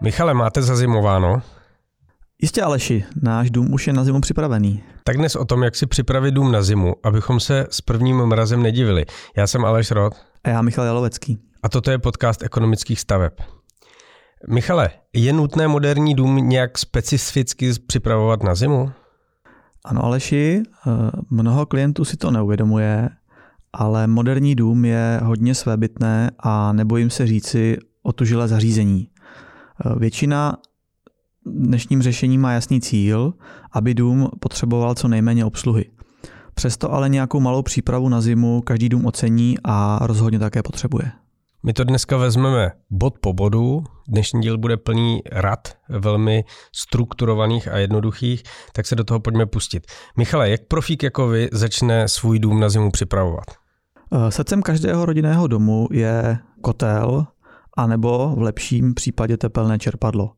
Michale, máte zazimováno? Jistě Aleši, náš dům už je na zimu připravený. Tak dnes o tom, jak si připravit dům na zimu, abychom se s prvním mrazem nedivili. Já jsem Aleš Rod. A já Michal Jalovecký. A toto je podcast ekonomických staveb. Michale, je nutné moderní dům nějak specificky připravovat na zimu? Ano Aleši, eh, mnoho klientů si to neuvědomuje, ale moderní dům je hodně svébytné a nebojím se říci otužilé zařízení. Eh, většina dnešním řešením má jasný cíl, aby dům potřeboval co nejméně obsluhy. Přesto ale nějakou malou přípravu na zimu každý dům ocení a rozhodně také potřebuje. My to dneska vezmeme bod po bodu. Dnešní díl bude plný rad, velmi strukturovaných a jednoduchých, tak se do toho pojďme pustit. Michale, jak profík jako vy začne svůj dům na zimu připravovat? Eh, srdcem každého rodinného domu je kotel, anebo v lepším případě tepelné čerpadlo.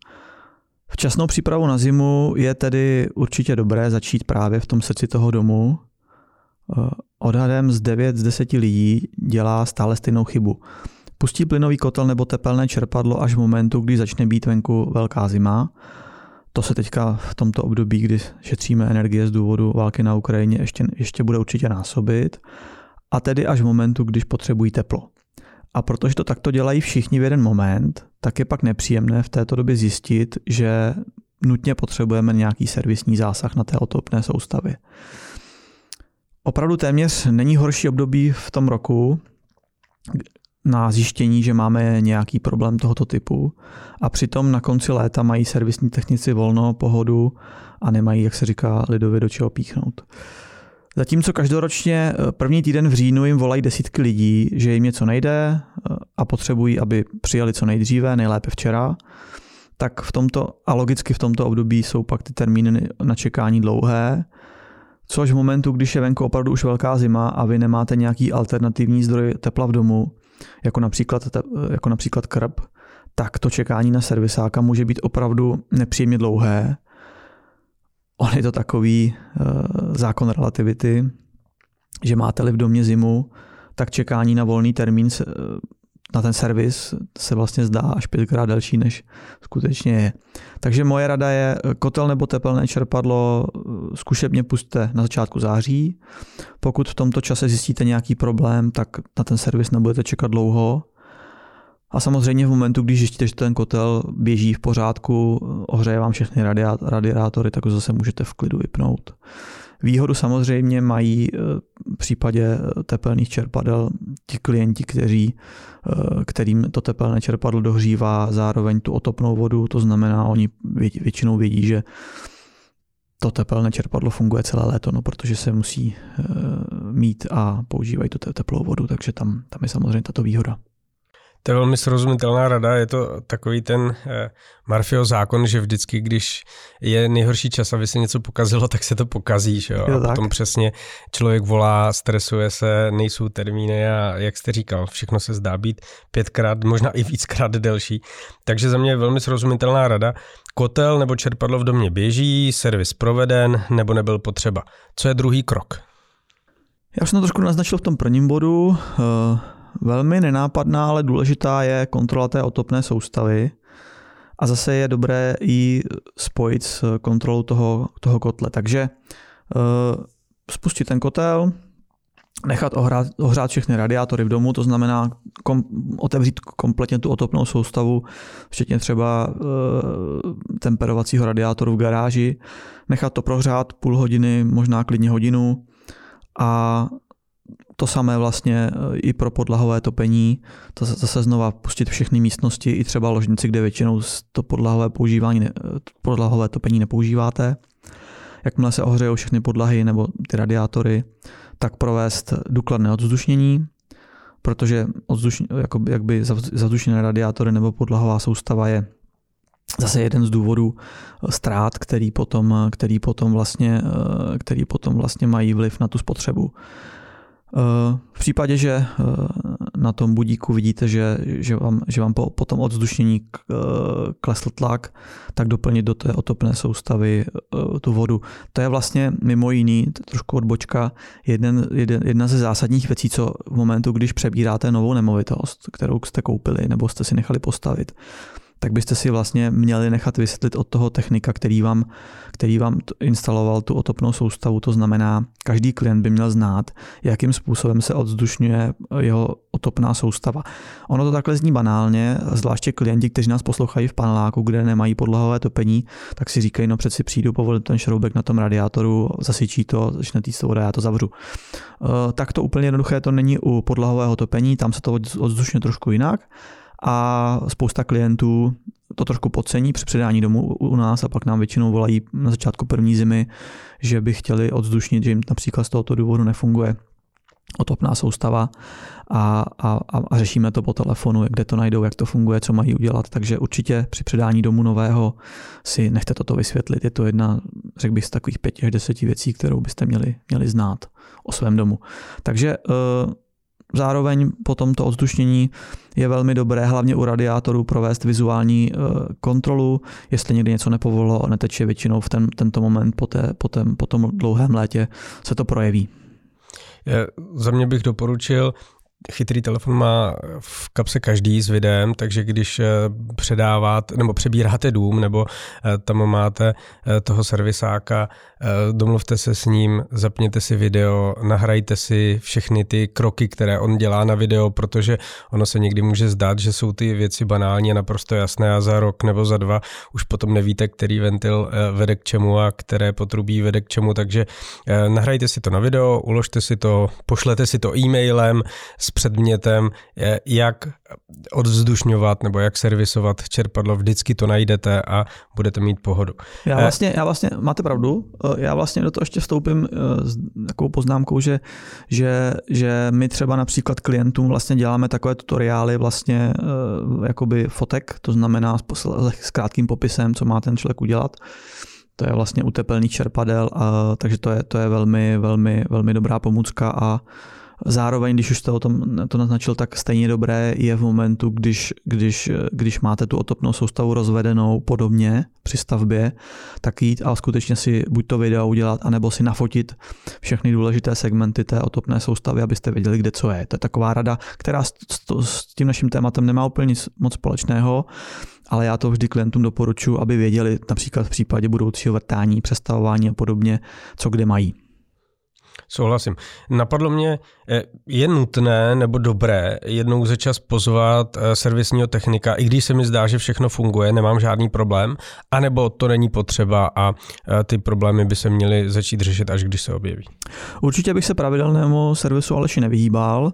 Včasnou přípravu na zimu je tedy určitě dobré začít právě v tom srdci toho domu. Eh, odhadem z 9 z 10 lidí dělá stále stejnou chybu. Pustí plynový kotel nebo tepelné čerpadlo až v momentu, kdy začne být venku velká zima. To se teďka v tomto období, kdy šetříme energie z důvodu války na Ukrajině, ještě, ještě bude určitě násobit. A tedy až v momentu, když potřebují teplo. A protože to takto dělají všichni v jeden moment, tak je pak nepříjemné v této době zjistit, že nutně potřebujeme nějaký servisní zásah na té otopné soustavě. Opravdu téměř není horší období v tom roku na zjištění, že máme nějaký problém tohoto typu a přitom na konci léta mají servisní technici volno, pohodu a nemají, jak se říká, lidově do čeho píchnout. Zatímco každoročně eh, první týden v říjnu jim volají desítky lidí, že jim něco nejde eh, a potřebují, aby přijali co nejdříve, nejlépe včera, tak v tomto, a logicky v tomto období jsou pak ty termíny na čekání dlouhé, což v momentu, když je venku opravdu už velká zima a vy nemáte nějaký alternativní zdroj tepla v domu, jako například, jako například krb, tak to čekání na servisáka může být opravdu nepříjemně dlouhé on je to takový uh, zákon relativity, že máte-li v domě zimu, tak čekání na volný termín se, uh, na ten servis se vlastně zdá až pětkrát delší, než skutečně je. Takže moje rada je kotel nebo tepelné čerpadlo eh, zkušebně pustte na začátku září. Pokud v tomto čase zjistíte nějaký problém, tak na ten servis nebudete čekat dlouho a samozřejmě v momentu, když zjistíte, že ten kotel běží v pořádku, ohřeje vám všechny radiátory, tak ho zase můžete v klidu vypnout. Výhodu samozřejmě mají eh, v případě tepelných čerpadel ti klienti, kteří, eh, kterým to tepelné čerpadlo dohřívá zároveň tu otopnou vodu, to znamená, oni většinou vědí, že to tepelné čerpadlo funguje celé léto, no, protože se musí eh, mít a používají tu teplou vodu, takže tam, tam je samozřejmě tato výhoda. To je velmi srozumitelná rada, je to takový ten eh, Marfio zákon, že vždycky, když je nejhorší čas, aby se něco pokazilo, tak se to pokazí. Že jo? A potom tak. přesně člověk volá, stresuje se, nejsou termíny a jak jste říkal, všechno se zdá být pětkrát, možná i víckrát delší. Takže za mě je velmi srozumitelná rada. Kotel nebo čerpadlo v domě běží, servis proveden nebo nebyl potřeba. Co je druhý krok? Já už jsem to trošku naznačil v tom prvním bodu. Uh Velmi nenápadná, ale důležitá je kontrola té otopné soustavy. A zase je dobré ji spojit s kontrolou toho, toho kotle. Takže uh, spustit ten kotel, nechat ohrát, ohřát všechny radiátory v domu, to znamená kom, otevřít kompletně tu otopnou soustavu, včetně třeba e, temperovacího radiátoru v garáži, nechat to prohřát půl hodiny, možná klidně hodinu a to samé vlastně eh, i pro podlahové topení, to zase znova pustit všechny místnosti, i třeba ložnici, kde většinou to podlahové, používání, podlahové topení nepoužíváte. Jakmile se ohřejou všechny podlahy nebo ty radiátory, tak provést důkladné odzdušnění, protože odzdušň, jako, jakby zavzdušněné radiátory nebo podlahová soustava je zase jeden z důvodů eh, ztrát, který potom, který potom, vlastně, který potom vlastně mají vliv na tu spotřebu. V případě, že eh, na tom budíku vidíte, že, že, vám, že vám po, po tom odzdušnění eh, klesl tlak, tak doplnit do té otopné soustavy eh, tu vodu. To je vlastně mimo jiný, trošku odbočka, jeden, jeden, jedna ze zásadních věcí, co v momentu, když přebíráte novou nemovitost, kterou jste koupili nebo jste si nechali postavit, tak byste si vlastně měli nechat vysvětlit od toho technika, který vám, který vám instaloval tu otopnou soustavu. To znamená, každý klient by měl znát, jakým způsobem se odzdušňuje jeho otopná soustava. Ono to takhle zní banálně, zvláště klienti, kteří nás poslouchají v paneláku, kde nemají podlahové topení, tak si říkají, no přeci přijdu povolit ten šroubek na tom radiátoru, zasyčí to, začne týct voda, já to zavřu. Eh, tak to úplně jednoduché to není u podlahového topení, tam se to odzdušňuje trošku jinak a spousta klientů to trošku podcení při předání domů u nás a pak nám většinou volají na začátku první zimy, že by chtěli odzdušnit, že jim například z tohoto důvodu nefunguje otopná soustava a, a, a řešíme to po telefonu, kde to najdou, jak to funguje, co mají udělat. Takže určitě při předání domu nového si nechte toto vysvětlit. Je to jedna, řekl bych, z takových pěti až deseti věcí, kterou byste měli, měli znát o svém domu. Takže uh, Zároveň po tomto odzdušnění je velmi dobré hlavně u radiátorů provést vizuální eh, kontrolu, jestli někdy něco nepovolilo a neteče většinou v ten, tento moment po, té, po, tém, po tom dlouhém létě se to projeví. Za mě bych doporučil chytrý telefon má v kapse každý s videem, takže když eh, předáváte nebo přebíráte dům nebo eh, tam máte eh, toho servisáka, domluvte se s ním, zapněte si video, nahrajte si všechny ty kroky, které on dělá na video, protože ono se někdy může zdát, že jsou ty věci banální a naprosto jasné a za rok nebo za dva už potom nevíte, který ventil vede k čemu a které potrubí vede k čemu, takže nahrajte si to na video, uložte si to, pošlete si to e-mailem s předmětem, jak odzdušňovat nebo jak servisovat čerpadlo, vždycky to najdete a budete mít pohodu. Já eh, vlastně, já vlastně máte pravdu, eh, já vlastně do toho ještě vstoupím eh, s takovou poznámkou, že, že, že my třeba například klientům vlastně děláme takové tutoriály vlastně jakoby fotek, to znamená s krátkým popisem, co má ten člověk udělat. To je vlastně utepelný čerpadel, a, takže to je, to je velmi, velmi, velmi dobrá pomůcka a Zároveň, když už jste o tom to naznačil, tak stejně dobré je v momentu, když, když, když máte tu otopnou soustavu rozvedenou podobně při stavbě, tak jít a skutečně si buď to video udělat, anebo si nafotit všechny důležité segmenty té otopné soustavy, abyste věděli, kde co je. To je taková rada, která s, s tím naším tématem nemá úplně nic moc společného, ale já to vždy klientům doporučuji, aby věděli například v případě budoucího vrtání, přestavování a podobně, co kde mají. Souhlasím. Napadlo mě, eh, je nutné nebo dobré jednou za čas pozvat eh, servisního technika, i když se mi zdá, že všechno funguje, nemám žádný problém, anebo to není potřeba a eh, ty problémy by se měly začít řešit, až když se objeví. Určitě bych se pravidelnému servisu Aleši nevyhýbal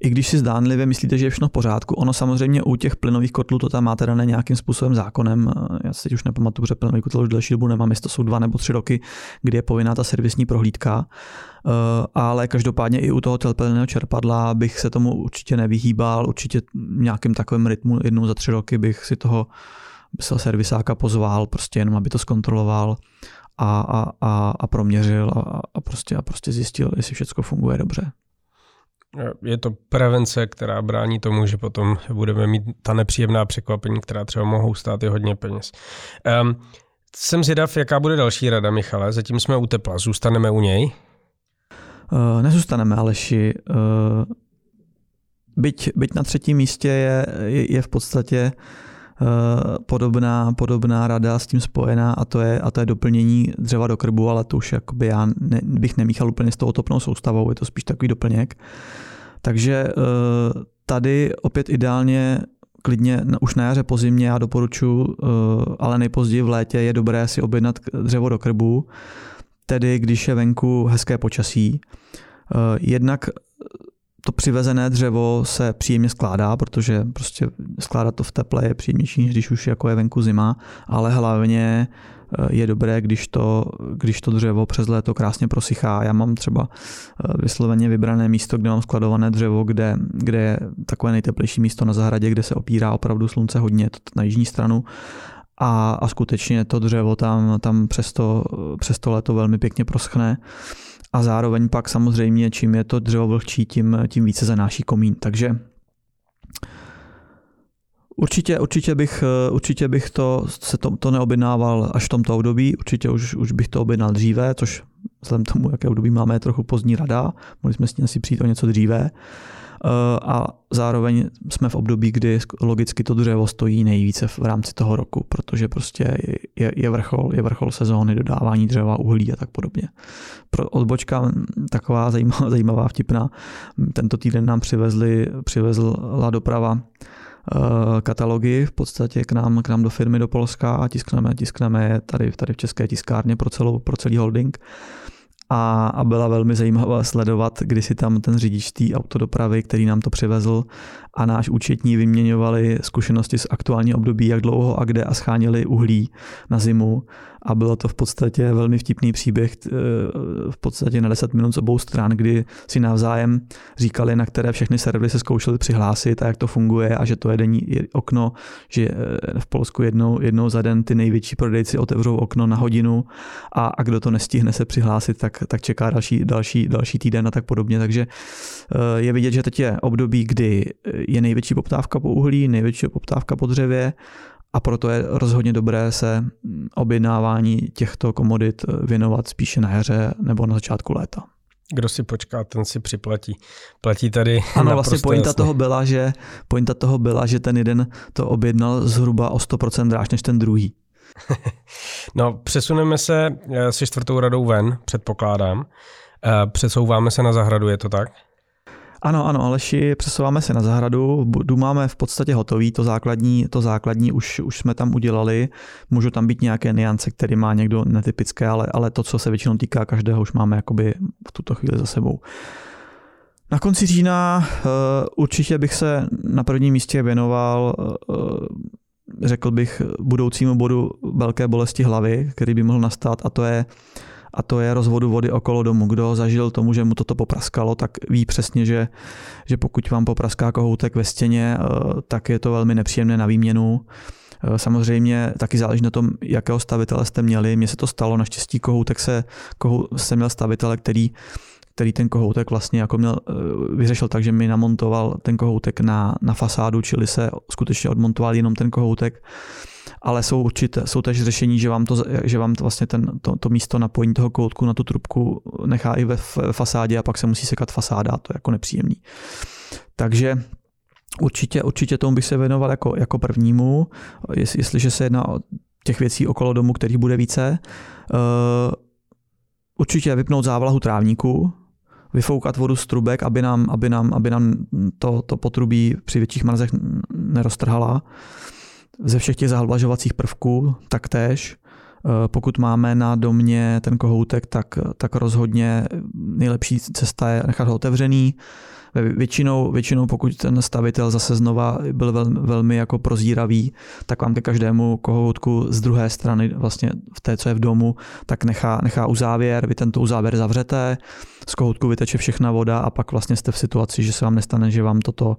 i když si zdánlivě myslíte, že je všechno v pořádku, ono samozřejmě u těch plynových kotlů to tam máte dané nějakým způsobem zákonem. Já si teď už nepamatuju, že plynový kotel už delší dobu nemám, jestli to jsou dva nebo tři roky, kdy je povinná ta servisní prohlídka. Eh, ale každopádně i u toho telpelného čerpadla bych se tomu určitě nevyhýbal, určitě nějakým takovým rytmu jednou za tři roky bych si toho servisáka pozval, prostě jenom aby to zkontroloval a, a, a, a proměřil a, a, prostě, a prostě zjistil, jestli všechno funguje dobře. Je to prevence, která brání tomu, že potom budeme mít ta nepříjemná překvapení, která třeba mohou stát i hodně peněz. Um, jsem zvědav, jaká bude další rada, Michale. Zatím jsme u tepla. Zůstaneme u něj? Uh, nezůstaneme, Aleši. Uh, byť, byť na třetím místě je, je, v podstatě uh, podobná, podobná rada s tím spojená a to je, a to je doplnění dřeva do krbu, ale to už jakoby já ne, bych nemíchal úplně s tou otopnou soustavou, je to spíš takový doplněk. Takže tady opět ideálně klidně už na jaře po zimě já doporučuji, ale nejpozději v létě je dobré si objednat dřevo do krbu, tedy když je venku hezké počasí. Eh, jednak to přivezené dřevo se příjemně skládá, protože prostě skládat to v teple je příjemnější, než když už jako je venku zima, ale hlavně eh, je dobré, když to, když to dřevo přes léto krásně prosychá. Já mám třeba eh, vysloveně vybrané místo, kde mám skladované dřevo, kde, kde je takové nejteplejší místo na zahradě, kde se opírá opravdu slunce hodně, na jižní stranu a, a skutečně to dřevo tam, tam přes, to, přes to léto velmi pěkně proschne a zároveň pak samozřejmě, čím je to dřevo vlhčí, tím, tím více zanáší komín. Takže Určitě, určitě bych, určitě bych to, se to, to neobjednával až v tomto období, určitě už, už bych to objednal dříve, což vzhledem tomu, jaké období máme, je trochu pozdní rada, mohli jsme s tím asi přijít o něco dříve. A zároveň jsme v období, kdy logicky to dřevo stojí nejvíce v rámci toho roku, protože prostě je, je vrchol, je vrchol sezóny dodávání dřeva, uhlí a tak podobně. Pro odbočka taková zajímavá, zajímavá vtipná. Tento týden nám přivezli, přivezla doprava Eh, katalogy v podstatě k nám, k nám do firmy do Polska a tiskneme, tiskneme je tady, tady v české tiskárně pro, celou, pro celý holding. A, a byla velmi zajímavá sledovat, kdy si tam ten řidič té autodopravy, který nám to přivezl a náš účetní vyměňovali zkušenosti z aktuální období, jak dlouho a kde a schánili uhlí na zimu a bylo to v podstatě velmi vtipný příběh eh, v podstatě na 10 minut z obou stran, kdy si navzájem říkali, na které všechny servery se zkoušeli přihlásit a jak to funguje a že to je denní okno, že eh, v Polsku jednou, jednou za den ty největší prodejci otevřou okno na hodinu a, a kdo to nestihne se přihlásit, tak, tak čeká další, další, další týden a tak podobně. Takže eh, je vidět, že teď je období, kdy je největší poptávka po uhlí, největší poptávka po dřevě a proto je rozhodně dobré se objednávání těchto komodit věnovat spíše na jaře nebo na začátku léta. Kdo si počká, ten si připlatí. Platí tady Ano, vlastně pointa toho, byla, že, pointa toho byla, že ten jeden to objednal zhruba o 100% dráž než ten druhý. no, přesuneme se eh, se čtvrtou radou ven, předpokládám. Eh, přesouváme se na zahradu, je to tak? Ano, ano, Aleši, přesouváme se na zahradu, budu máme v podstatě hotový, to základní, to základní už, už jsme tam udělali, můžou tam být nějaké niance, které má někdo netypické, ale, ale to, co se většinou týká každého, už máme jakoby v tuto chvíli za sebou. Na konci října uh, určitě bych se na prvním místě věnoval, uh, řekl bych, budoucímu bodu velké bolesti hlavy, který by mohl nastat, a to je a to je rozvodu vody okolo domu. Kdo zažil tomu, že mu toto popraskalo, tak ví přesně, že, že pokud vám popraská kohoutek ve stěně, eh, tak je to velmi nepříjemné na výměnu. Eh, samozřejmě taky záleží na tom, jakého stavitele jste měli. Mně se to stalo, naštěstí kohoutek se, kohou, jsem měl stavitele, který který ten kohoutek vlastně jako měl, eh, vyřešil tak, že mi namontoval ten kohoutek na, na fasádu, čili se skutečně odmontoval jenom ten kohoutek ale jsou určité, jsou tež řešení, že vám to, že vám to vlastně ten, to, to místo napojení toho koutku na tu trubku nechá i ve fasádě a pak se musí sekat fasáda to je jako nepříjemný. Takže určitě, určitě tomu bych se věnoval jako, jako prvnímu, jestliže se jedná o těch věcí okolo domu, kterých bude více. Uh, určitě vypnout závlahu trávníku, vyfoukat vodu z trubek, aby nám, aby nám, aby nám to, to potrubí při větších mrazech neroztrhala ze všech těch zahlvažovacích prvků taktéž. Eh, pokud máme na domě ten kohoutek, tak, tak rozhodně nejlepší cesta je nechat ho otevřený. Většinou, většinou, pokud ten stavitel zase znova byl velmi, velmi jako prozíravý, tak vám ke každému kohoutku z druhé strany, vlastně v té, co je v domu, tak nechá, nechá uzávěr, vy tento uzávěr zavřete, z kohoutku vyteče všechna voda a pak vlastně jste v situaci, že se vám nestane, že vám toto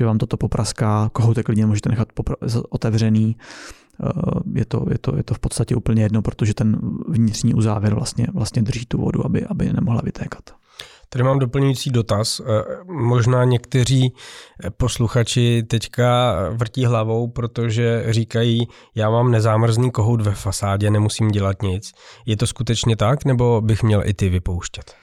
že vám toto popraská, kohoutek klidně můžete nechat otevřený. Eh, je to, je, to, je to v podstatě úplně jedno, protože ten vnitřní uzávěr vlastně, vlastně drží tu vodu, aby, aby nemohla vytékat. Tady mám doplňující dotaz. Eh, možná někteří posluchači teďka vrtí hlavou, protože říkají, já mám nezámrzný kohout ve fasádě, nemusím dělat nic. Je to skutečně tak, nebo bych měl i ty vypouštět?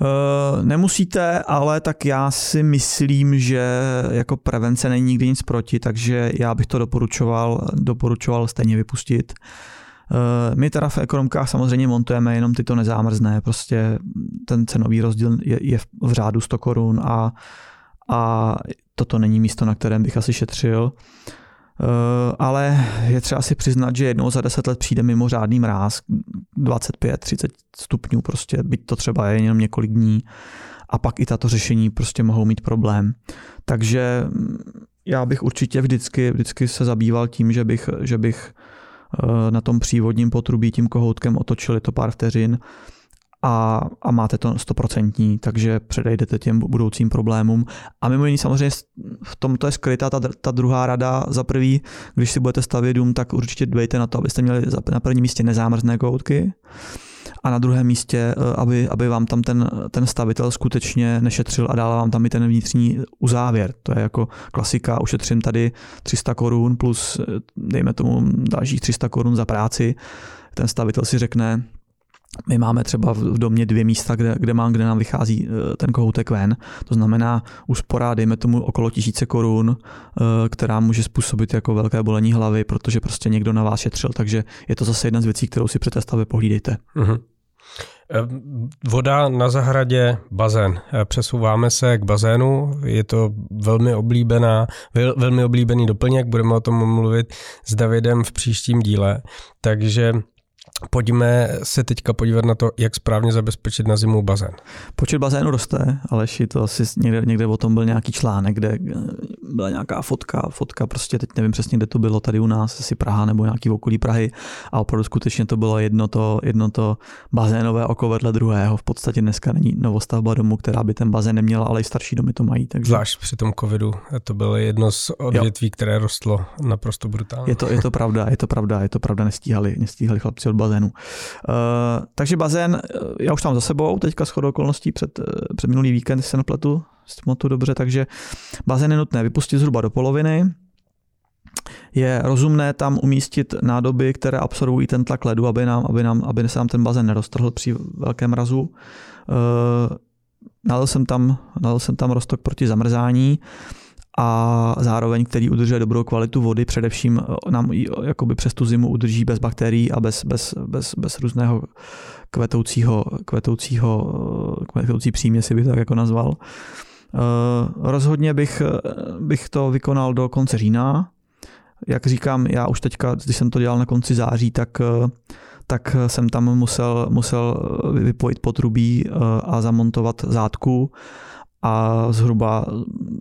Uh, nemusíte, ale tak já si myslím, že jako prevence není nikdy nic proti, takže já bych to doporučoval, doporučoval stejně vypustit. Uh, my teda v ekonomkách samozřejmě montujeme jenom tyto nezámrzné, prostě ten cenový rozdíl je, je v řádu 100 korun a, a toto není místo, na kterém bych asi šetřil. Uh, Eh, ale je třeba si přiznat, že jednou za deset let přijde mimořádný mráz, 25-30 stupňů prostě, byť to třeba je jenom několik dní a pak i tato řešení prostě mohou mít problém. Takže mm, já bych určitě vždycky, vždycky se zabýval tím, že bych, že bych eh, na tom přívodním potrubí tím kohoutkem otočili to pár vteřin a, a máte to stoprocentní, takže předejdete těm budoucím problémům. A mimo jiný samozřejmě v tomto je skrytá ta, ta druhá rada. Za prvý, když si budete stavět dům, tak určitě dbejte na to, abyste měli na prvním místě nezámrzné koutky a na druhém místě, eh, aby, aby vám tam ten, ten stavitel skutečně nešetřil a dal vám tam i ten vnitřní uzávěr. To je jako klasika, ušetřím tady 300 korun plus eh, dejme tomu dalších 300 korun za práci. Ten stavitel si řekne, my máme třeba v domě dvě místa, kde, kde, mám, kde nám vychází eh, ten kohoutek ven. To znamená úspora, dejme tomu okolo tisíce korun, eh, která může způsobit jako velké bolení hlavy, protože prostě někdo na vás šetřil. Takže je to zase jedna z věcí, kterou si při té stavbě pohlídejte. Uh-huh. Voda na zahradě, bazén. Přesouváme se k bazénu, je to velmi oblíbená, velmi oblíbený doplněk, budeme o tom mluvit s Davidem v příštím díle. Takže Pojďme se teďka podívat na to, jak správně zabezpečit na zimu bazén. Počet bazénu roste, ale to asi někde, někde o tom byl nějaký článek, kde byla nějaká fotka, fotka prostě teď nevím přesně, kde to bylo, tady u nás, asi Praha nebo nějaký okolí Prahy a opravdu skutečně to bylo jedno to, jedno to bazénové oko vedle druhého. V podstatě dneska není novostavba domu, která by ten bazén neměla, ale i starší domy to mají. Takže... Zvlášť při tom covidu, to bylo jedno z odvětví, jo. které rostlo naprosto brutálně. Je to, je to pravda, je to pravda, je to pravda, nestíhali, nestíhali chlapci bazénu. Uh, takže bazén, já už tam za sebou, teďka shodou okolností před, před minulý víkend, se napletu, tu dobře, takže bazén je nutné vypustit zhruba do poloviny, je rozumné tam umístit nádoby, které absorbují ten tlak ledu, aby, nám, aby, nám, aby se nám ten bazén neroztrhl při velkém mrazu. Uh, nalil jsem tam, nalil jsem tam rostok proti zamrzání a zároveň, který udržuje dobrou kvalitu vody, především eh, nám jakoby přes tu zimu udrží bez bakterií a bez, bez, bez, bez různého kvetoucího, kvetoucího, eh, kvetoucí příměsi bych tak jako nazval. Eh, rozhodně bych, bych to vykonal do konce října. Jak říkám, já už teďka, když jsem to dělal na konci září, tak tak jsem tam musel, musel vypojit potrubí a zamontovat zátku a zhruba,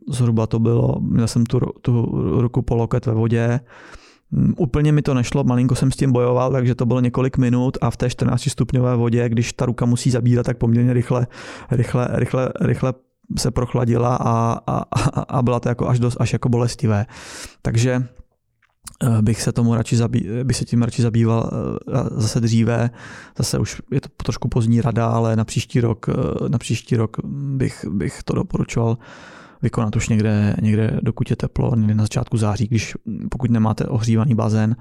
zhruba to bylo, měl jsem tu, tu ruku po loket ve vodě, mm, Úplně mi to nešlo, malinko jsem s tím bojoval, takže to bylo několik minut a v té 14 stupňové vodě, když ta ruka musí zabírat, tak poměrně rychle, rychle, rychle, rychle se prochladila a, a, a byla to jako až, dost, až jako bolestivé. Takže bych se tomu radši zabý, bych se tím radši zabýval eh, zase dříve. Zase už je to trošku pozdní rada, ale na příští rok, eh, na příští rok bych, bych to doporučoval vykonat už někde, někde dokud je teplo, někde na začátku září, když pokud nemáte ohřívaný bazén,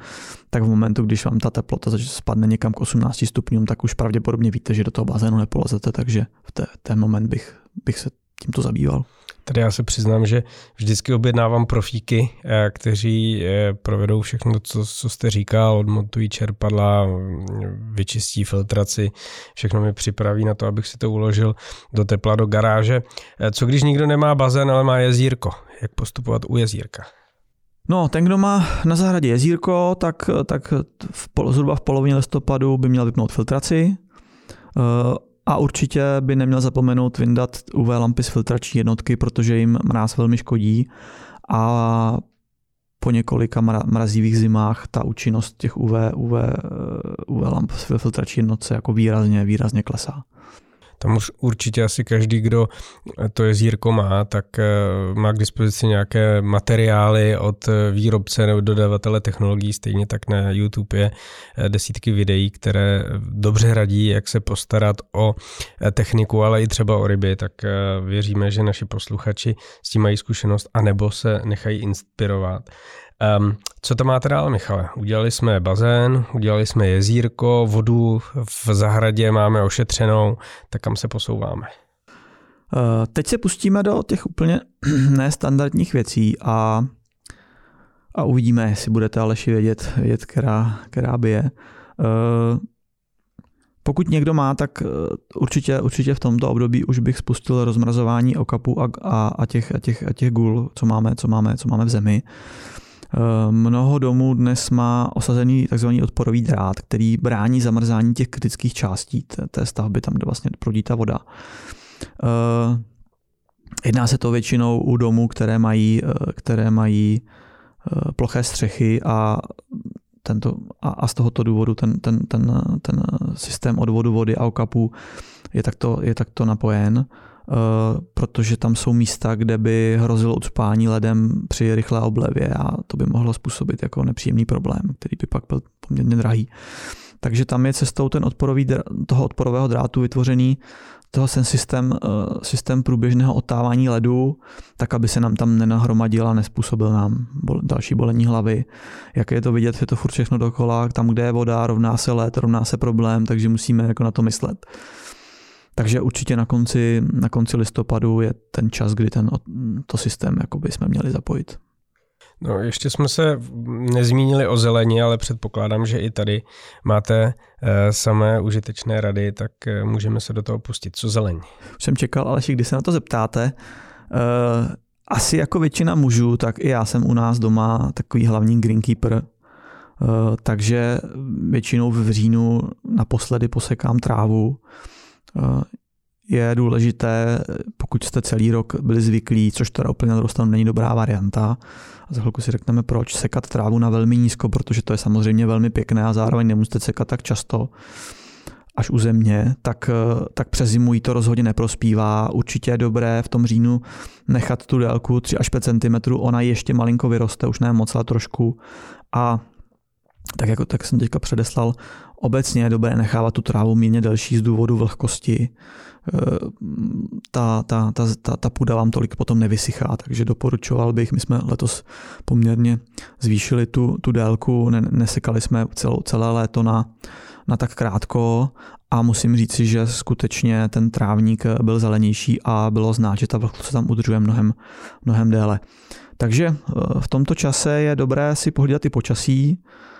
tak v momentu, když vám ta teplota spadne někam k 18 stupňům, tak už pravděpodobně víte, že do toho bazénu nepolezete, takže v té, ten moment bych, bych se tímto zabýval. Tady já se přiznám, že vždycky objednávám profíky, eh, kteří eh, provedou všechno, co, co jste říkal, odmontují čerpadla, vyčistí filtraci, všechno mi připraví na to, abych si to uložil do tepla, do garáže. Eh, co když nikdo nemá bazén, ale má jezírko? Jak postupovat u jezírka? No, ten, kdo má na zahradě jezírko, tak, tak v, zhruba v polovině listopadu by měl vypnout filtraci. A určitě by neměl zapomenout vyndat UV lampy z filtrační jednotky, protože jim mráz velmi škodí a po několika mrazivých zimách ta účinnost těch UV, UV, UV lamp ve filtrační jednotce jako výrazně, výrazně klesá. Tam už určitě asi každý, kdo to jezírko má, tak eh, má k dispozici nějaké materiály od eh, výrobce nebo dodavatele technologií, stejně tak na YouTube je eh, desítky videí, které dobře radí, jak se postarat o techniku, ale i třeba o ryby, tak věříme, že naši posluchači s tím mají zkušenost anebo se nechají inspirovat. Um, co to máte dál, Michale? Udělali jsme bazén, udělali jsme jezírko, vodu v zahradě máme ošetřenou, tak kam se posouváme? Uh, teď se pustíme do těch úplně nestandardních věcí a, a uvidíme, jestli budete Aleši vědět, vědět která, která by je. Uh, pokud někdo má, tak určitě, určitě v tomto období už bych spustil rozmrazování okapu a, a, a, těch, a, těch, a těch gul, co máme, co máme, co máme v zemi. Eh, mnoho domů dnes má osazený tzv. odporový drát, který brání zamrzání těch kritických částí té stavby, tam, kde vlastně proudí ta voda. Eh, jedná se to většinou u domů, které mají, eh, které mají ploché střechy a, tento, a, a z tohoto důvodu ten, ten, ten, ten systém odvodu vody a okapů je takto, je takto napojen. Eh, protože tam jsou místa, kde by hrozilo ucpání ledem při rychlé oblevě a to by mohlo způsobit jako nepříjemný problém, který by pak byl poměrně drahý. Takže tam je cestou ten odporový, toho odporového drátu vytvořený toho ten systém, eh, systém průběžného otávání ledu, tak aby se nám tam nenahromadila a nespůsobil nám další bolení hlavy. Jak je to vidět, je to furt všechno dokola, tam, kde je voda, rovná se led, rovná se problém, takže musíme jako na to myslet. Takže určitě na konci, na konci listopadu je ten čas, kdy ten, to systém jakoby jsme měli zapojit. No, ještě jsme se nezmínili o zelení, ale předpokládám, že i tady máte e, samé užitečné rady, tak e, můžeme se do toho pustit. Co zelení? Už jsem čekal, ale když se na to zeptáte, e, asi jako většina mužů, tak i já jsem u nás doma takový hlavní greenkeeper, takže většinou v říjnu naposledy posekám trávu je důležité, pokud jste celý rok byli zvyklí, což teda úplně na druhou není dobrá varianta, a za chvilku si řekneme proč, sekat trávu na velmi nízko, protože to je samozřejmě velmi pěkné a zároveň nemusíte sekat tak často, až u země, tak, tak přes zimu jí to rozhodně neprospívá. Určitě je dobré v tom říjnu nechat tu délku 3 až 5 cm, ona ještě malinko vyroste, už ne moc, ale trošku. A tak jako tak jsem teďka předeslal, obecně je dobré nechávat tu trávu mírně delší z důvodu vlhkosti. Eh, ta, ta, ta, ta, ta půda vám tolik potom nevysychá, takže doporučoval bych, my jsme letos poměrně zvýšili tu, tu délku, nesekali jsme celou, celé léto na, na tak krátko a musím říct si, že skutečně ten trávník byl zelenější a bylo znát, že ta vlhkost se tam udržuje mnohem, mnohem déle. Takže eh, v tomto čase je dobré si pohlídat i počasí, Eh,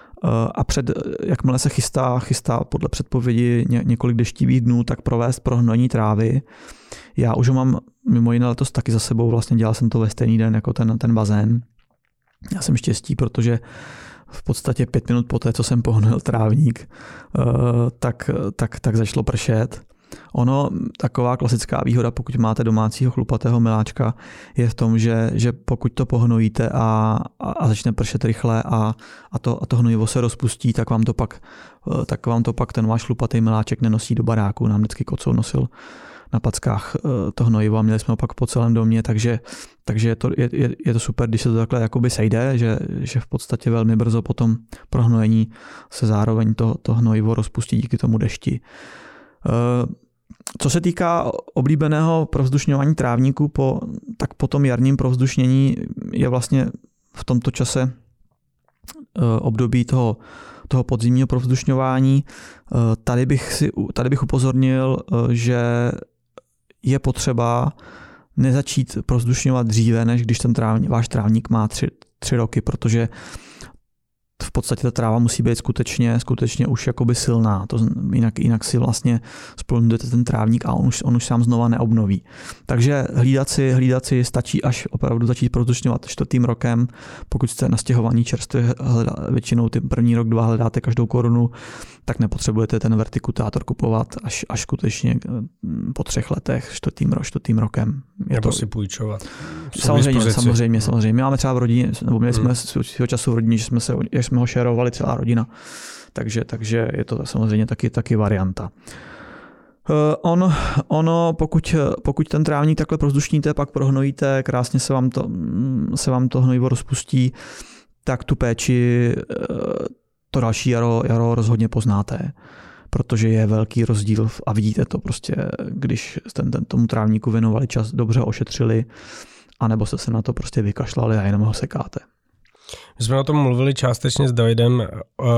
a před, jakmile se chystá, chystá podle předpovědi ně, několik deštivých dnů, tak provést prohnojení trávy. Já už ho mám mimo jiné letos taky za sebou, vlastně dělal jsem to ve stejný den jako ten, ten bazén. Já jsem štěstí, protože v podstatě pět minut poté, co jsem pohnul trávník, eh, tak, tak, tak začalo pršet. Ono, taková klasická výhoda, pokud máte domácího chlupatého miláčka, je v tom, že, že pokud to pohnojíte a, a, a začne pršet rychle a, a, to, a to hnojivo se rozpustí, tak vám to pak, eh, tak vám to pak ten váš chlupatý miláček nenosí do baráku. Nám vždycky kocou nosil na packách eh, to hnojivo a měli jsme ho pak po celém domě, takže, takže je, to, je, je to super, když se to takhle jakoby sejde, že, že v podstatě velmi brzo po tom prohnojení se zároveň to, to hnojivo rozpustí díky tomu dešti. Co se týká oblíbeného provzdušňování trávníků, po, tak po tom jarním provzdušnění je vlastně v tomto čase eh, období toho, toho podzimního provzdušňování. Eh, tady bych, si, tady bych upozornil, že je potřeba nezačít provzdušňovat dříve, než když ten trávník, váš trávník má tři, tři roky, protože v podstatě ta tráva musí být skutečně, skutečně už jakoby silná, to jinak, jinak si vlastně splnujete ten trávník a on už, on už sám znova neobnoví. Takže hlídat si, hlídat si stačí až opravdu začít produčňovat čtvrtým rokem, pokud jste na stěhování čerstvě většinou ty první rok, dva hledáte každou korunu, tak nepotřebujete ten vertikutátor kupovat až, až skutečně mm, po třech letech, čtvrtým, čtvrtým rokem. Je nebo to... si půjčovat. Samozřejmě, samozřejmě, samozřejmě. My máme třeba v rodině, nebo měli jsme hmm. svého času v rodině, že jsme, se, že jsme ho šerovali celá rodina. Takže, takže je to samozřejmě taky, taky varianta. Uh, on, ono, pokud, pokud ten trávník takhle prozdušníte, pak prohnojíte, krásně se vám to, mm, se vám to hnojivo rozpustí, tak tu péči uh, to další jaro, jaro rozhodně poznáte, protože je velký rozdíl a vidíte to prostě, když ten, ten tomu trávníku věnovali čas, dobře ošetřili, anebo se se na to prostě vykašlali a jenom ho sekáte. My jsme o tom mluvili částečně s Davidem eh,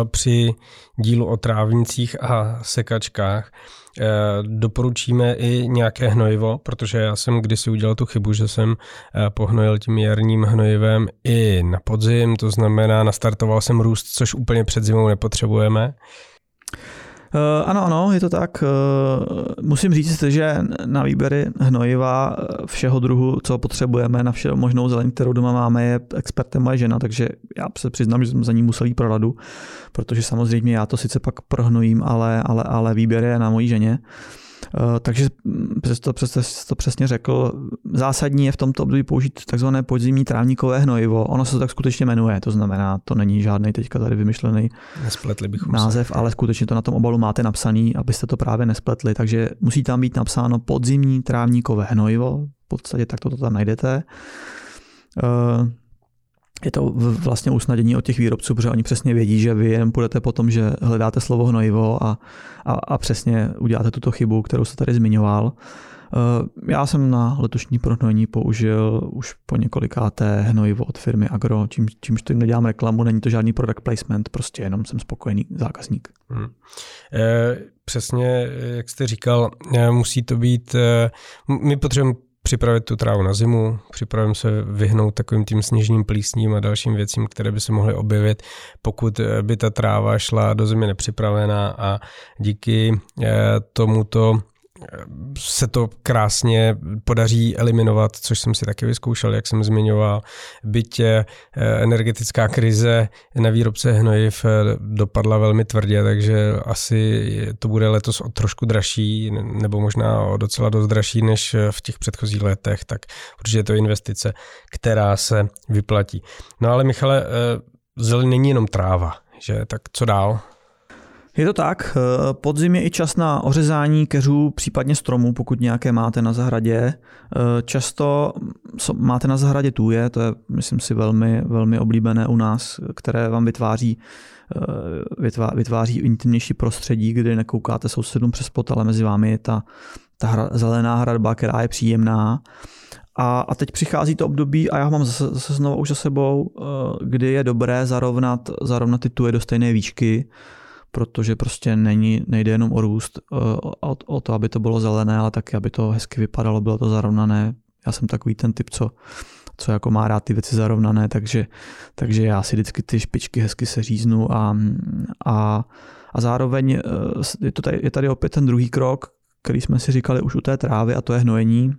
při dílu o trávnicích a sekačkách. Eh, doporučíme i nějaké hnojivo, protože já jsem kdysi udělal tu chybu, že jsem eh, pohnojil tím jarním hnojivem i na podzim, to znamená nastartoval jsem růst, což úplně před zimou nepotřebujeme. Uh, ano, ano, je to tak. Uh, musím říct, že na výběry hnojiva všeho druhu, co potřebujeme, na všeho možnou zeleň, kterou doma máme, je expertem moje žena, takže já se přiznám, že jsem za ní musel jít pro radu, protože samozřejmě já to sice pak prohnojím, ale, ale, ale výběr je na mojí ženě. Eh, takže přesto, přesto to přesně řekl, zásadní je v tomto období použít takzvané podzimní trávníkové hnojivo. Ono se to tak skutečně jmenuje, to znamená, to není žádný teďka tady vymyšlený bychom název, se. ale skutečně to na tom obalu máte napsaný, abyste to právě nespletli. Takže musí tam být napsáno podzimní trávníkové hnojivo, v podstatě tak to tam najdete. Eh, je to vlastně usnadění od těch výrobců, protože oni přesně vědí, že vy jen půjdete po tom, že hledáte slovo hnojivo a, a, a přesně uděláte tuto chybu, kterou se tady zmiňoval. Eh, já jsem na letošní prohnojení použil už po několikáté hnojivo od firmy Agro, čím, čímž to nedělám reklamu, není to žádný product placement, prostě jenom jsem spokojený zákazník. Hmm. E, přesně, jak jste říkal, musí to být, my potřebujeme připravit tu trávu na zimu, připravím se vyhnout takovým tím sněžným plísním a dalším věcím, které by se mohly objevit, pokud by ta tráva šla do země nepřipravená a díky tomuto se to krásně podaří eliminovat, což jsem si taky vyzkoušel, jak jsem zmiňoval. Bytě eh, energetická krize na výrobce hnojiv eh, dopadla velmi tvrdě, takže asi to bude letos o trošku dražší, nebo možná o docela dost dražší než v těch předchozích letech, tak protože je to investice, která se vyplatí. No ale Michale, eh, zeleň není jenom tráva, že? Tak co dál? Je to tak, eh, podzim je i čas na ořezání keřů, případně stromů, pokud nějaké máte na zahradě. Eh, často máte na zahradě tuje, to je, myslím si, velmi, velmi oblíbené u nás, které vám vytváří, eh, vytváří intimnější prostředí, kdy nekoukáte sousedům přes pot, ale mezi vámi je ta, ta hra, zelená hradba, která je příjemná. A, a teď přichází to období, a já ho mám zase, zase znovu už za sebou, kdy je dobré zarovnat, zarovnat ty tuje do stejné výšky, protože prostě není, nejde jenom o růst, eh, o, o to, aby to bylo zelené, ale taky, aby to hezky vypadalo, bylo to zarovnané. Já jsem takový ten typ, co, co jako má rád ty věci zarovnané, takže, takže já si vždycky ty špičky hezky seříznu a, a, a zároveň eh, je, to tady, je tady opět ten druhý krok, který jsme si říkali už u té trávy a to je hnojení.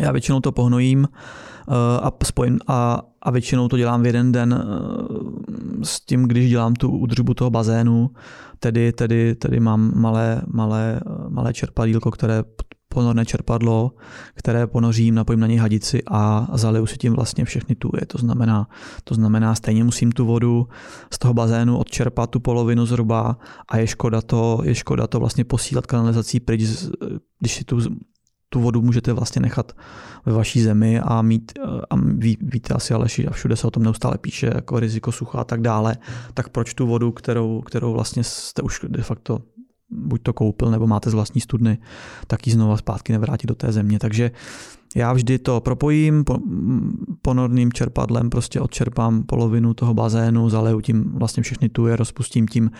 Já většinou to pohnojím eh, a spojím a, a většinou to dělám v jeden den s tím, když dělám tu údržbu toho bazénu, tedy, tedy, tedy mám malé, malé, malé čerpadílko, které ponorné čerpadlo, které ponořím, napojím na něj hadici a zaliju si tím vlastně všechny tuje. To znamená, to znamená, stejně musím tu vodu z toho bazénu odčerpat tu polovinu zhruba a je škoda to, je škoda to vlastně posílat kanalizací pryč, když si tu tu vodu můžete vlastně nechat ve vaší zemi a mít, a ví, víte asi Aleši, a všude se o tom neustále píše, jako riziko sucha a tak dále, tak proč tu vodu, kterou, kterou vlastně jste už de facto buď to koupil, nebo máte z vlastní studny, tak ji znova zpátky nevrátit do té země. Takže já vždy to propojím ponorným čerpadlem, prostě odčerpám polovinu toho bazénu, zaleju tím vlastně všechny tuje, rozpustím tím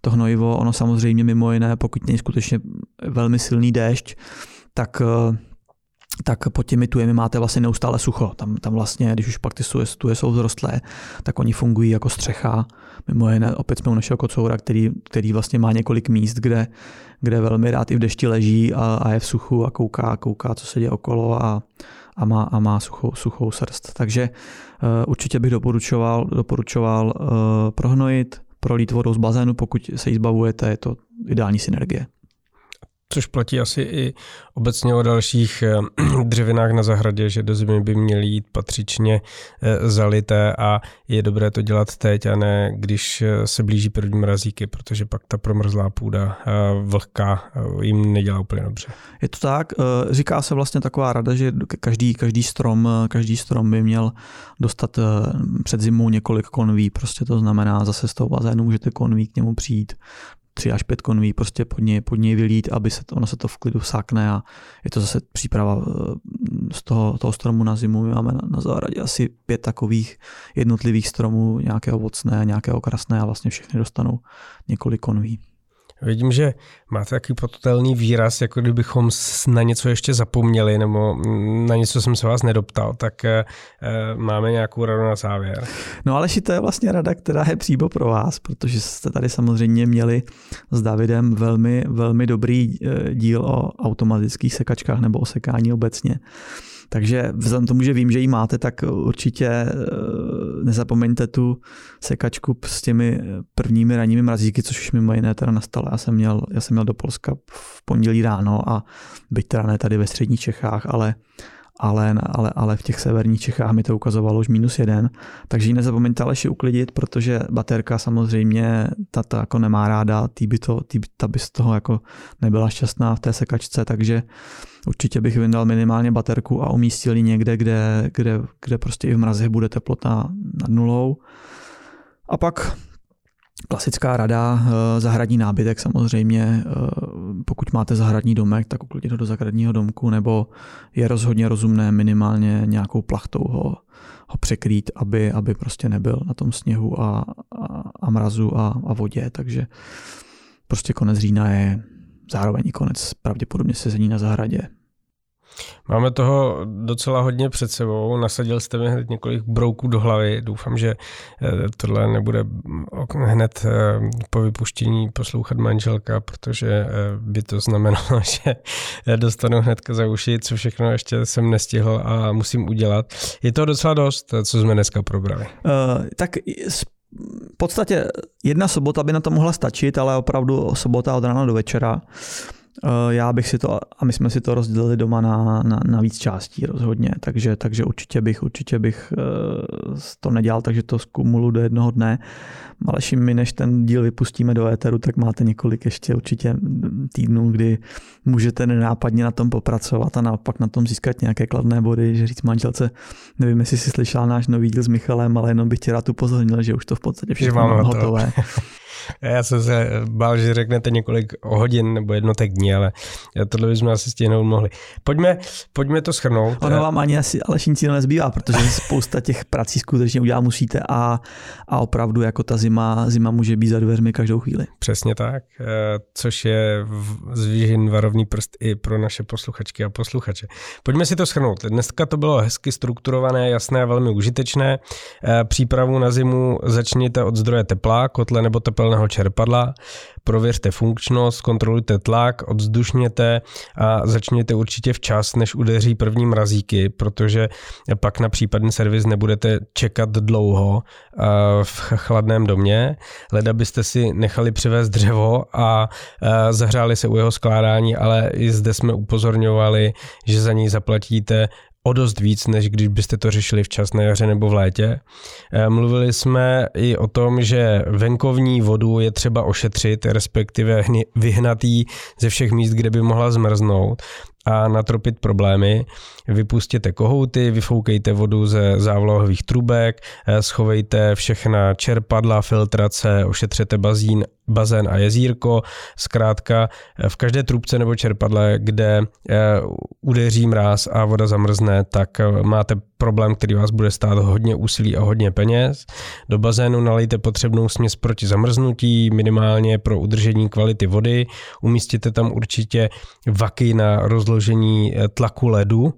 to hnojivo. Ono samozřejmě mimo jiné, pokud není skutečně velmi silný déšť, tak eh, tak pod těmi tujemi máte vlastně neustále sucho. Tam, tam vlastně, když už pak ty tuje jsou vzrostlé, tak oni fungují jako střecha. Mimo jiné, opět jsme u našeho kocoura, který, který vlastně má několik míst, kde, kde velmi rád i v dešti leží a, a je v suchu a kouká, kouká, co se děje okolo a, a má, a má suchou, suchou srst. Takže uh, určitě bych doporučoval, doporučoval uh, prohnojit, prolít vodou z bazénu, pokud se jí zbavujete, je to ideální synergie což platí asi i obecně o dalších eh, dřevinách na zahradě, že do zimy by měly jít patřičně eh, zalité a je dobré to dělat teď a ne když eh, se blíží první mrazíky, protože pak ta promrzlá půda vlhká jim nedělá úplně dobře. Je to tak, říká se vlastně taková rada, že každý, každý, strom, každý strom by měl dostat před zimou několik konví, prostě to znamená zase z toho bazénu můžete konví k němu přijít, tři až pět konví prostě pod něj, pod něj vylít, aby se to, ono se to v klidu sákne a je to zase příprava eh, z toho, toho stromu na zimu. My máme na, na zahradě asi pět takových jednotlivých stromů, nějaké ovocné, nějaké okrasné a vlastně všechny dostanou několik konví. Vidím, že máte takový potutelný výraz, jako kdybychom na něco ještě zapomněli, nebo na něco jsem se vás nedoptal, tak e, máme nějakou radu na závěr. No ale to je vlastně rada, která je přímo pro vás, protože jste tady samozřejmě měli s Davidem velmi, velmi dobrý eh, díl o automatických sekačkách nebo o sekání obecně. Takže vzhledem tomu, že vím, že ji máte, tak určitě eh, nezapomeňte tu sekačku s těmi prvními ranními mrazíky, což už mimo jiné teda nastalo. Já jsem měl, já jsem měl do Polska v pondělí ráno a byť teda ne tady ve středních Čechách, ale ale, ale, ale v těch severních Čechách mi to ukazovalo už minus jeden, takže ji nezapomeňte Aleši uklidit, protože baterka samozřejmě ta, ta jako nemá ráda, tý by to, tý, ta by z toho jako nebyla šťastná v té sekačce, takže určitě bych vyndal minimálně baterku a umístil ji někde, kde, kde, kde prostě i v mrazech bude teplota nad nulou. A pak Klasická rada, eh, zahradní nábytek samozřejmě, eh, pokud máte zahradní domek, tak uklidit ho do zahradního domku, nebo je rozhodně rozumné minimálně nějakou plachtou ho, ho překrýt, aby, aby prostě nebyl na tom sněhu a, a, a mrazu a, a vodě, takže prostě konec října je zároveň i konec pravděpodobně sezení na zahradě. Máme toho docela hodně před sebou. Nasadil jste mi hned několik brouků do hlavy. Doufám, že eh, tohle nebude hned eh, po vypuštění poslouchat manželka, protože eh, by to znamenalo, že dostanu hnedka za uši, co všechno ještě jsem nestihl a musím udělat. Je to docela dost, co jsme dneska probrali. Uh, tak v podstatě jedna sobota by na to mohla stačit, ale opravdu sobota od rána do večera. Eh, já bych si to, a my jsme si to rozdělili doma na, na, na víc částí rozhodně, takže, takže určitě bych, určitě bych eh, to nedělal, takže to zkumulu do jednoho dne. Aleši, my než ten díl vypustíme do éteru, tak máte několik ještě určitě týdnů, kdy můžete nenápadně na tom popracovat a naopak na tom získat nějaké kladné body, že říct manželce, nevím, jestli jsi slyšela náš nový díl s Michalem, ale jenom bych tě rád upozornil, že už to v podstatě všechno mám hotové. Já jsem se bál, že řeknete několik hodin nebo jednotek dní, ale tohle bychom asi stihnout mohli. Pojďme, pojďme to schrnout. Ono vám ani asi ale cíl nezbývá, protože spousta těch prací skutečně udělat musíte a, a opravdu jako ta zima, zima může být za dveřmi každou chvíli. Přesně tak, eh, což je zvýšen varovný prst i pro naše posluchačky a posluchače. Pojďme si to schrnout. Dneska to bylo hezky strukturované, jasné a velmi užitečné. Eh, přípravu na zimu začněte od zdroje tepla, kotle nebo tepelného čerpadla prověřte funkčnost, kontrolujte tlak, odzdušněte a začněte určitě včas, než udeří první mrazíky, protože pak na případný servis nebudete čekat dlouho v chladném domě. Leda byste si nechali přivést dřevo a zahřáli se u jeho skládání, ale i zde jsme upozorňovali, že za něj zaplatíte o dost víc, než když byste to řešili včas na jaře nebo v létě. Eh, mluvili jsme i o tom, že venkovní vodu je třeba ošetřit, respektive vyhnatý ze všech míst, kde by mohla zmrznout a natropit problémy. Vypustěte kohouty, vyfoukejte vodu ze závlahových trubek, eh, schovejte všechna čerpadla, filtrace, ošetřete bazín, bazén a jezírko. Zkrátka eh, v každé trubce nebo čerpadle, kde eh, udeří mráz a voda zamrzne, tak máte problém, který vás bude stát hodně úsilí a hodně peněz. Do bazénu nalejte potřebnou směs proti zamrznutí, minimálně pro udržení kvality vody. Umístíte tam určitě vaky na rozložení tlaku ledu,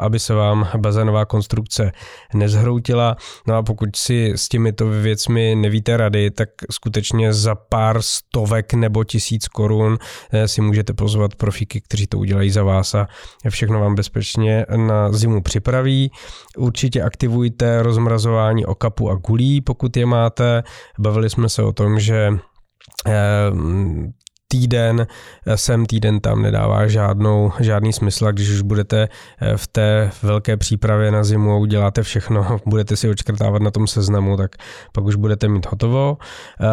aby se vám bazénová konstrukce nezhroutila. No a pokud si s těmito věcmi nevíte rady, tak skutečně za pár stovek nebo tisíc korun eh, si můžete pozvat profíky, kteří to udělají za vás a všechno vám bezpečně na zimu připraví. Určitě aktivujte rozmrazování okapu a gulí, pokud je máte. Bavili jsme se o tom, že eh, týden sem, týden tam nedává žádnou, žádný smysl. A když už budete eh, v té velké přípravě na zimu a uděláte všechno, budete si očkrtávat na tom seznamu, tak pak už budete mít hotovo. Eh,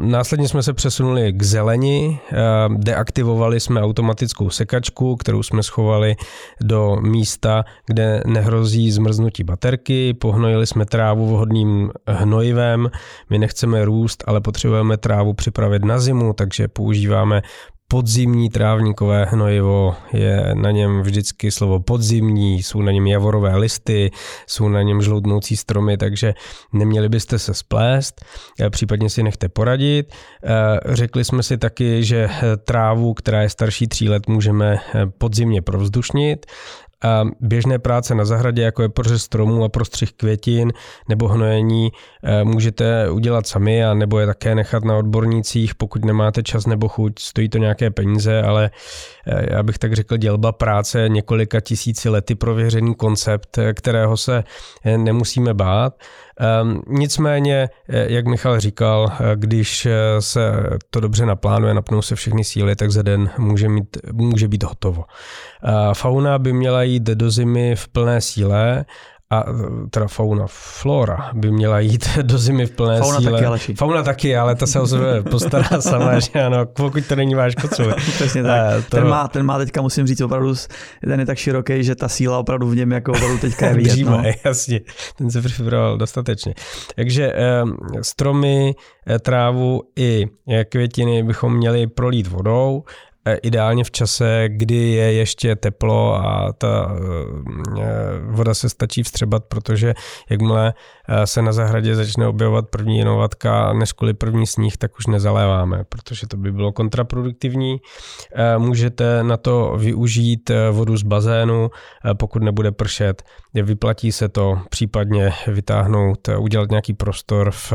následně jsme se přesunuli k zeleni, eh, deaktivovali jsme automatickou sekačku, kterou jsme schovali do místa, kde nehrozí zmrznutí baterky, pohnojili jsme trávu vhodným hnojivem, my nechceme růst, ale potřebujeme trávu připravit na zimu, takže používáme používáme podzimní trávníkové hnojivo, je na něm vždycky slovo podzimní, jsou na něm javorové listy, jsou na něm žloudnoucí stromy, takže neměli byste se splést, eh, případně si nechte poradit. Eh, řekli jsme si taky, že trávu, která je starší tří let, můžeme eh, podzimně provzdušnit a běžné práce na zahradě, jako je pořez stromů a prostřih květin nebo hnojení, eh, můžete udělat sami a nebo je také nechat na odbornících, pokud nemáte čas nebo chuť. Stojí to nějaké peníze, ale eh, já bych tak řekl, dělba práce několika tisíci lety prověřený koncept, eh, kterého se nemusíme bát. Ehm, nicméně, jak Michal říkal, když se to dobře naplánuje, napnou se všechny síly, tak za den může, mít, může být hotovo. Fauna by měla jít do zimy v plné síle a teda fauna, flora by měla jít do zimy v plné fauna síle. Taky, Aleši. Fauna taky, ale ta se o sebe postará sama, že ano, pokud to není váš kocov. Přesně tak. Uh, to... ten, má, ten má teďka, musím říct, opravdu, ten je tak široký, že ta síla opravdu v něm jako opravdu teďka je vidět. Bříma, no. jasně, ten se připravoval dostatečně. Takže stromy, eh, trávu i květiny bychom měli prolít vodou, Eh, ideálně v čase, kdy je ještě teplo a ta eh, voda se stačí vstřebat, protože jakmile eh, se na zahradě začne objevovat první jenovatka, než kvůli první sníh, tak už nezaléváme, protože to by bylo kontraproduktivní. Můžete na to využít vodu z bazénu, pokud nebude pršet. Vyplatí se to případně vytáhnout, udělat nějaký prostor v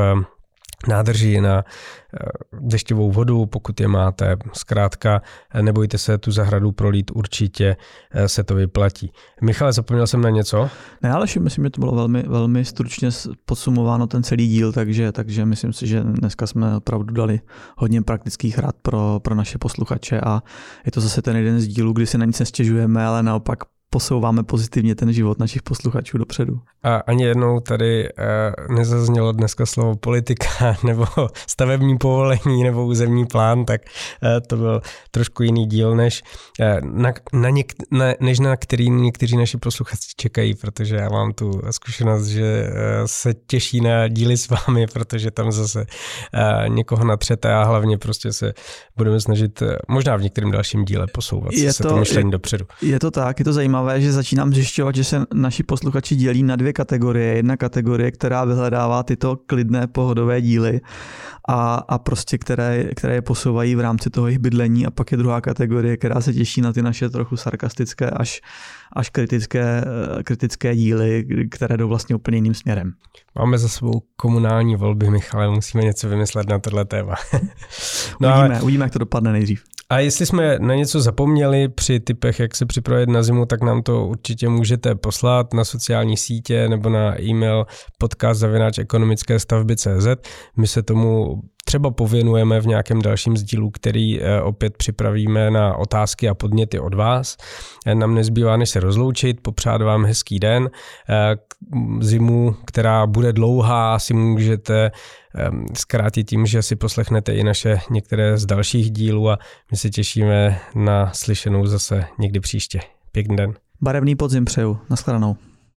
nádrží na eh, dešťovou vodu, pokud je máte. Zkrátka, eh, nebojte se tu zahradu prolít, určitě eh, se to vyplatí. Michale, zapomněl jsem na něco? Ne, ale myslím, že to bylo velmi, velmi stručně podsumováno ten celý díl, takže, takže myslím si, že dneska jsme opravdu dali hodně praktických rad pro, pro naše posluchače a je to zase ten jeden z dílů, kdy si na nic nestěžujeme, ale naopak posouváme pozitivně ten život našich posluchačů dopředu. A ani jednou tady uh, nezaznělo dneska slovo politika nebo stavební povolení nebo územní plán, tak uh, to byl trošku jiný díl, než, uh, na, na něk, na, než na který někteří naši posluchači čekají, protože já mám tu zkušenost, že se těší na díly s vámi, protože tam zase někoho natřete a hlavně prostě se budeme snažit možná v některém dalším díle posouvat je se to, to myšlení je, dopředu. Je to tak, je to zajímavé zajímavé, že začínám zjišťovat, že se naši posluchači dělí na dvě kategorie. Jedna kategorie, která vyhledává tyto klidné pohodové díly a, a prostě které, které je posouvají v rámci toho jejich bydlení a pak je druhá kategorie, která se těší na ty naše trochu sarkastické až, až kritické, kritické díly, které jdou vlastně úplně jiným směrem. Máme za sebou komunální volby, Michale, musíme něco vymyslet na tohle téma. no uvidíme, ale... uvidíme, jak to dopadne nejdřív. A jestli jsme na něco zapomněli při typech, jak se připravit na zimu, tak nám to určitě můžete poslat na sociální sítě nebo na e-mail podcast ekonomické stavby.cz. My se tomu třeba pověnujeme v nějakém dalším sdílu, který eh, opět připravíme na otázky a podněty od vás. Eh, nám nezbývá, než se rozloučit, popřát vám hezký den. Eh, zimu, která bude dlouhá, si můžete zkrátit tím, že si poslechnete i naše některé z dalších dílů a my se těšíme na slyšenou zase někdy příště. Pěkný den. Barevný podzim přeju. Naschledanou.